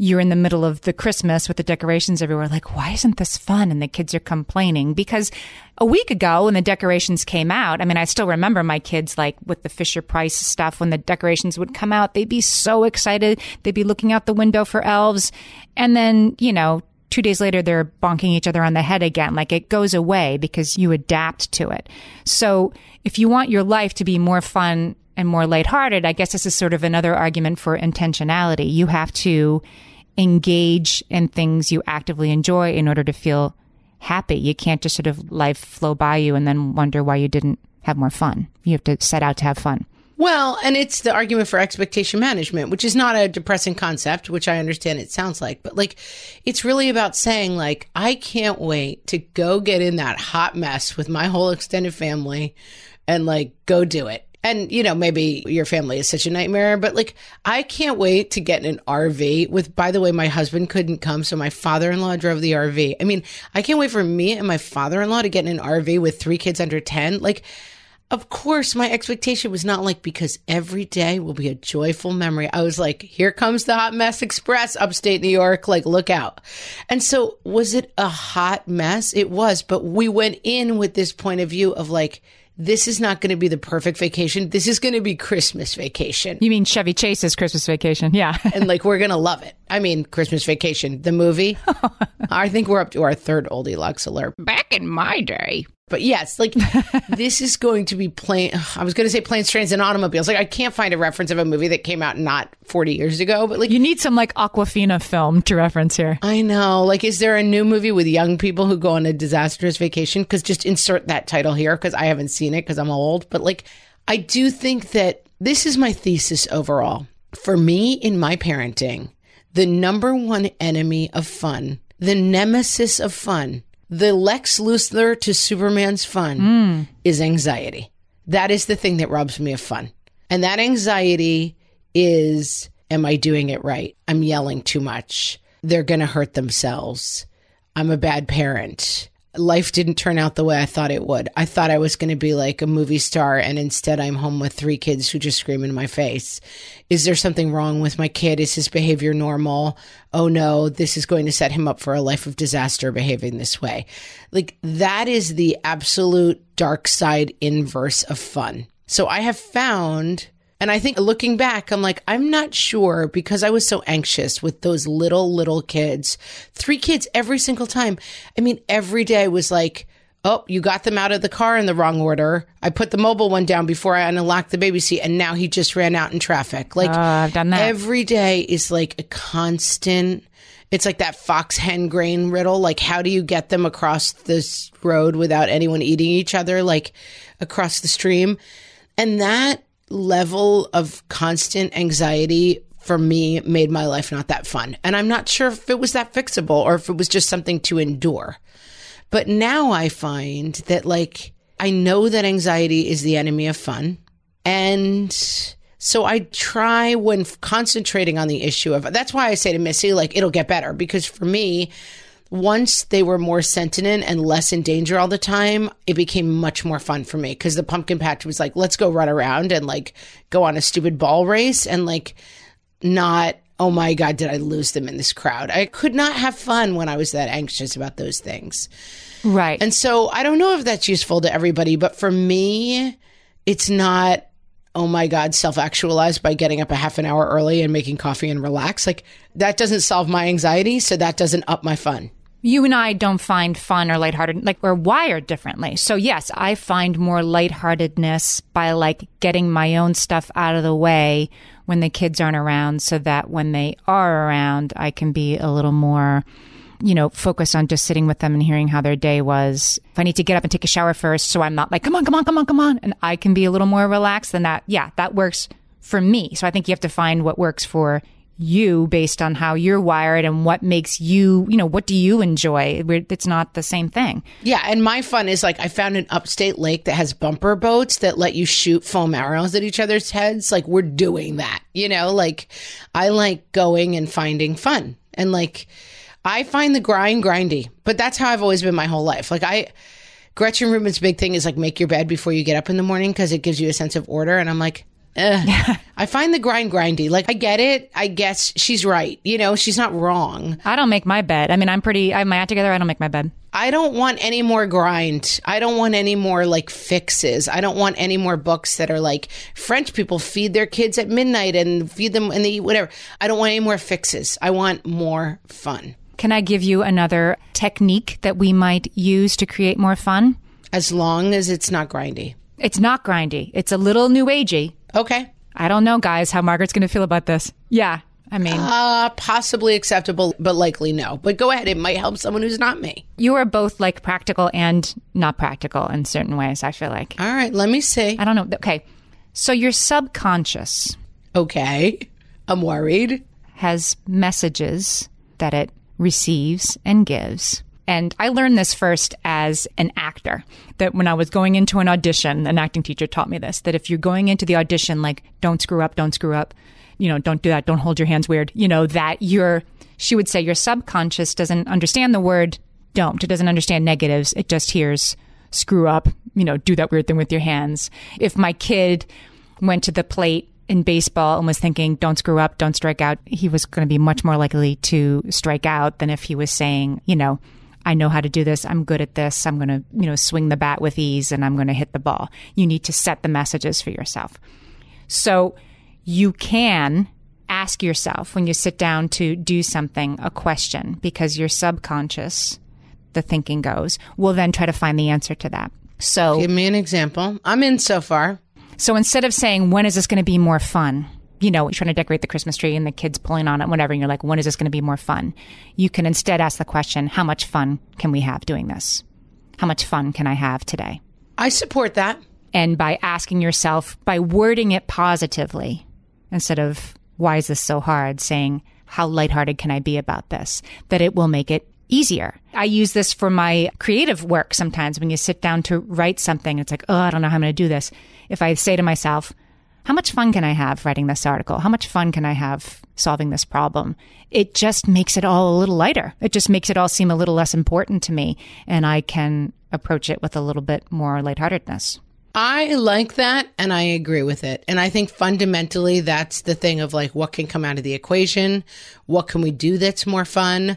you're in the middle of the Christmas with the decorations everywhere. Like, why isn't this fun? And the kids are complaining because a week ago when the decorations came out, I mean, I still remember my kids like with the Fisher Price stuff when the decorations would come out, they'd be so excited. They'd be looking out the window for elves. And then, you know, two days later, they're bonking each other on the head again. Like it goes away because you adapt to it. So if you want your life to be more fun and more lighthearted, I guess this is sort of another argument for intentionality. You have to engage in things you actively enjoy in order to feel happy. You can't just sort of life flow by you and then wonder why you didn't have more fun. You have to set out to have fun. Well, and it's the argument for expectation management, which is not a depressing concept, which I understand it sounds like, but like it's really about saying like I can't wait to go get in that hot mess with my whole extended family and like go do it and you know maybe your family is such a nightmare but like i can't wait to get in an rv with by the way my husband couldn't come so my father-in-law drove the rv i mean i can't wait for me and my father-in-law to get in an rv with three kids under 10 like of course my expectation was not like because every day will be a joyful memory. I was like here comes the hot mess express upstate new york like look out. And so was it a hot mess? It was but we went in with this point of view of like this is not going to be the perfect vacation. This is going to be Christmas vacation. You mean Chevy Chase's Christmas vacation? Yeah. and like, we're going to love it. I mean, Christmas vacation, the movie. I think we're up to our third oldie Lux alert. Back in my day. But yes, like this is going to be plain. I was going to say planes, trains, and automobiles. Like I can't find a reference of a movie that came out not 40 years ago, but like you need some like Awkwafina film to reference here. I know. Like, is there a new movie with young people who go on a disastrous vacation? Because just insert that title here because I haven't seen it because I'm old. But like, I do think that this is my thesis overall. For me, in my parenting, the number one enemy of fun, the nemesis of fun the Lex Luthor to Superman's fun mm. is anxiety. That is the thing that robs me of fun. And that anxiety is Am I doing it right? I'm yelling too much. They're going to hurt themselves. I'm a bad parent life didn't turn out the way I thought it would. I thought I was going to be like a movie star, and instead I'm home with three kids who just scream in my face. Is there something wrong with my kid? Is his behavior normal? Oh no, this is going to set him up for a life of disaster behaving this way. Like that is the absolute dark side inverse of fun. So I have found and I think looking back, I'm like, I'm not sure because I was so anxious with those little, little kids. Three kids every single time. I mean, every day was like, oh, you got them out of the car in the wrong order. I put the mobile one down before I unlocked the baby seat, and now he just ran out in traffic. Like, uh, I've done that. Every day is like a constant. It's like that fox hen grain riddle. Like, how do you get them across this road without anyone eating each other, like across the stream? And that level of constant anxiety for me made my life not that fun. And I'm not sure if it was that fixable or if it was just something to endure. But now I find that like I know that anxiety is the enemy of fun. And so I try when concentrating on the issue of that's why I say to Missy, like, it'll get better. Because for me, once they were more sentient and less in danger all the time, it became much more fun for me because the pumpkin patch was like, let's go run around and like go on a stupid ball race and like not, oh my God, did I lose them in this crowd? I could not have fun when I was that anxious about those things. Right. And so I don't know if that's useful to everybody, but for me, it's not oh my God, self actualized by getting up a half an hour early and making coffee and relax. Like that doesn't solve my anxiety. So that doesn't up my fun you and I don't find fun or lighthearted, like we're wired differently. So yes, I find more lightheartedness by like getting my own stuff out of the way when the kids aren't around so that when they are around, I can be a little more, you know, focused on just sitting with them and hearing how their day was. If I need to get up and take a shower first, so I'm not like, come on, come on, come on, come on. And I can be a little more relaxed than that. Yeah, that works for me. So I think you have to find what works for you based on how you're wired and what makes you, you know, what do you enjoy? It's not the same thing. Yeah, and my fun is like I found an upstate lake that has bumper boats that let you shoot foam arrows at each other's heads. Like we're doing that, you know. Like I like going and finding fun, and like I find the grind grindy, but that's how I've always been my whole life. Like I. Gretchen Rubin's big thing is like make your bed before you get up in the morning because it gives you a sense of order. And I'm like. I find the grind grindy. Like I get it. I guess she's right. You know, she's not wrong. I don't make my bed. I mean, I'm pretty, I have my act together. I don't make my bed. I don't want any more grind. I don't want any more like fixes. I don't want any more books that are like French people feed their kids at midnight and feed them and they eat whatever. I don't want any more fixes. I want more fun. Can I give you another technique that we might use to create more fun? As long as it's not grindy. It's not grindy. It's a little new agey. Okay. I don't know, guys, how Margaret's going to feel about this. Yeah. I mean, Uh, possibly acceptable, but likely no. But go ahead. It might help someone who's not me. you are both like practical and not practical in certain ways, I feel like. All right. Let me see. I don't know. Okay. So your subconscious Okay. I'm worried. has messages that it receives and gives. And I learned this first as an actor. That when I was going into an audition, an acting teacher taught me this that if you're going into the audition, like, don't screw up, don't screw up, you know, don't do that, don't hold your hands weird, you know, that you're, she would say, your subconscious doesn't understand the word don't. It doesn't understand negatives. It just hears screw up, you know, do that weird thing with your hands. If my kid went to the plate in baseball and was thinking, don't screw up, don't strike out, he was going to be much more likely to strike out than if he was saying, you know, I know how to do this. I'm good at this. I'm going to, you know, swing the bat with ease and I'm going to hit the ball. You need to set the messages for yourself. So you can ask yourself when you sit down to do something a question because your subconscious, the thinking goes, will then try to find the answer to that. So Give me an example. I'm in so far. so instead of saying, when is this going to be more fun? You know, you're trying to decorate the Christmas tree and the kids pulling on it, whatever. And you're like, when is this going to be more fun? You can instead ask the question, how much fun can we have doing this? How much fun can I have today? I support that. And by asking yourself, by wording it positively, instead of, why is this so hard? Saying, how lighthearted can I be about this? That it will make it easier. I use this for my creative work sometimes when you sit down to write something. It's like, oh, I don't know how I'm going to do this. If I say to myself, how much fun can I have writing this article? How much fun can I have solving this problem? It just makes it all a little lighter. It just makes it all seem a little less important to me. And I can approach it with a little bit more lightheartedness. I like that and I agree with it. And I think fundamentally that's the thing of like what can come out of the equation? What can we do that's more fun?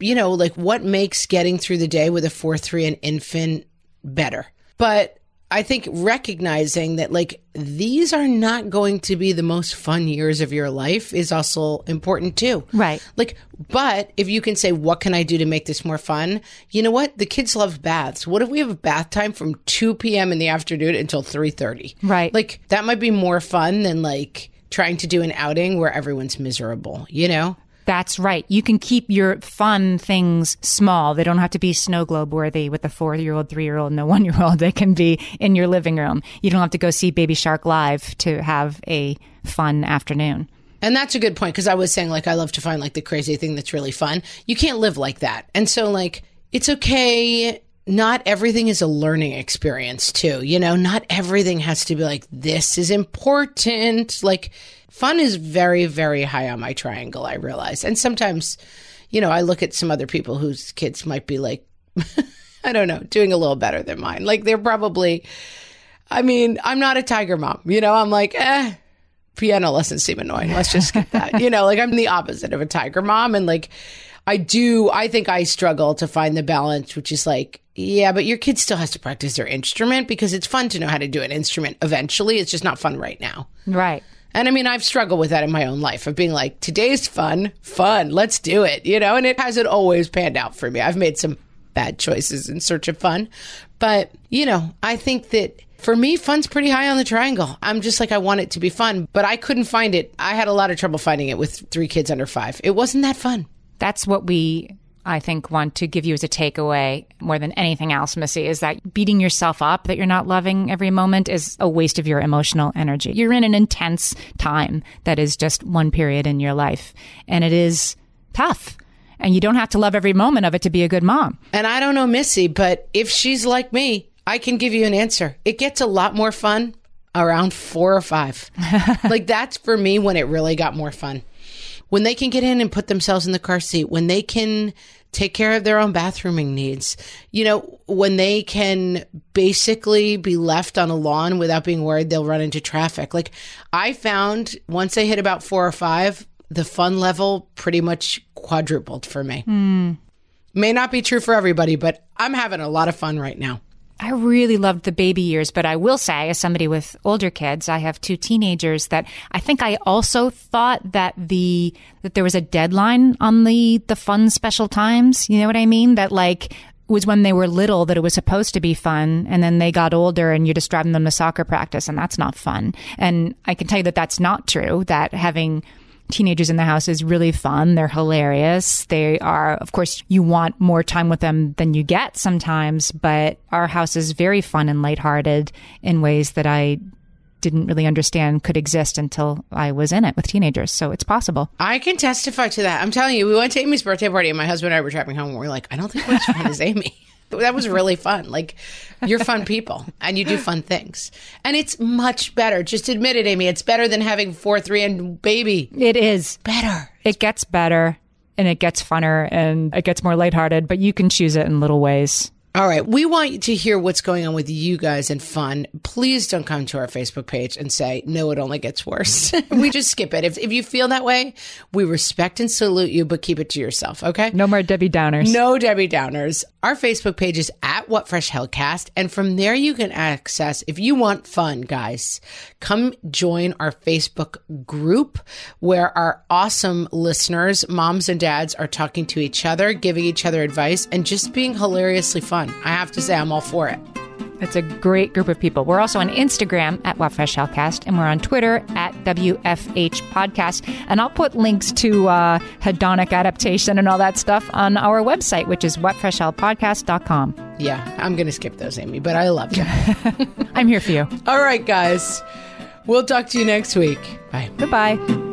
You know, like what makes getting through the day with a 4 3 and infant better? But I think recognizing that like these are not going to be the most fun years of your life is also important too. Right. Like, but if you can say, what can I do to make this more fun? You know what? The kids love baths. What if we have bath time from 2 p.m. in the afternoon until 3.30? Right. Like that might be more fun than like trying to do an outing where everyone's miserable, you know? That's right. You can keep your fun things small. They don't have to be snow globe worthy with the four year old, three year old, and the one year old. They can be in your living room. You don't have to go see Baby Shark live to have a fun afternoon. And that's a good point because I was saying like I love to find like the crazy thing that's really fun. You can't live like that. And so like it's okay not everything is a learning experience too. You know, not everything has to be like this is important. Like fun is very very high on my triangle, I realize. And sometimes you know, I look at some other people whose kids might be like I don't know, doing a little better than mine. Like they're probably I mean, I'm not a tiger mom. You know, I'm like, eh, piano lessons seem annoying. Let's just skip that. you know, like I'm the opposite of a tiger mom. And like, I do, I think I struggle to find the balance, which is like, yeah, but your kid still has to practice their instrument because it's fun to know how to do an instrument eventually. It's just not fun right now. Right. And I mean, I've struggled with that in my own life of being like, today's fun, fun, let's do it, you know, and it hasn't always panned out for me. I've made some bad choices in search of fun. But, you know, I think that for me, fun's pretty high on the triangle. I'm just like, I want it to be fun, but I couldn't find it. I had a lot of trouble finding it with three kids under five. It wasn't that fun. That's what we I think, want to give you as a takeaway more than anything else, Missy, is that beating yourself up that you're not loving every moment is a waste of your emotional energy. You're in an intense time that is just one period in your life, and it is tough. And you don't have to love every moment of it to be a good mom. And I don't know Missy, but if she's like me, I can give you an answer. It gets a lot more fun around four or five. like that's for me when it really got more fun. When they can get in and put themselves in the car seat, when they can take care of their own bathrooming needs, you know, when they can basically be left on a lawn without being worried they'll run into traffic. Like I found once I hit about four or five, the fun level pretty much quadrupled for me. Hmm. May not be true for everybody, but I'm having a lot of fun right now. I really loved the baby years, but I will say, as somebody with older kids, I have two teenagers that I think I also thought that the that there was a deadline on the the fun special times. You know what I mean? That like was when they were little that it was supposed to be fun, and then they got older, and you're just driving them to soccer practice, and that's not fun. And I can tell you that that's not true. That having teenagers in the house is really fun. They're hilarious. They are, of course, you want more time with them than you get sometimes, but our house is very fun and lighthearted in ways that I didn't really understand could exist until I was in it with teenagers. So it's possible. I can testify to that. I'm telling you, we went to Amy's birthday party and my husband and I were driving home and we are like, I don't think which fun is Amy. That was really fun. Like, you're fun people and you do fun things. And it's much better. Just admit it, Amy. It's better than having four, three, and baby. It is. Better. It gets better and it gets funner and it gets more lighthearted, but you can choose it in little ways. All right. We want to hear what's going on with you guys and fun. Please don't come to our Facebook page and say, no, it only gets worse. we just skip it. If, if you feel that way, we respect and salute you, but keep it to yourself. Okay. No more Debbie Downers. No Debbie Downers. Our Facebook page is at What Fresh Hellcast. And from there, you can access, if you want fun, guys, come join our Facebook group where our awesome listeners, moms and dads, are talking to each other, giving each other advice, and just being hilariously fun. I have to say, I'm all for it. It's a great group of people. We're also on Instagram at What Hellcast, and we're on Twitter at WFH Podcast. And I'll put links to uh, hedonic adaptation and all that stuff on our website, which is whatfreshhellpodcast.com. Yeah, I'm going to skip those, Amy, but I love you. I'm here for you. all right, guys. We'll talk to you next week. Bye. Goodbye.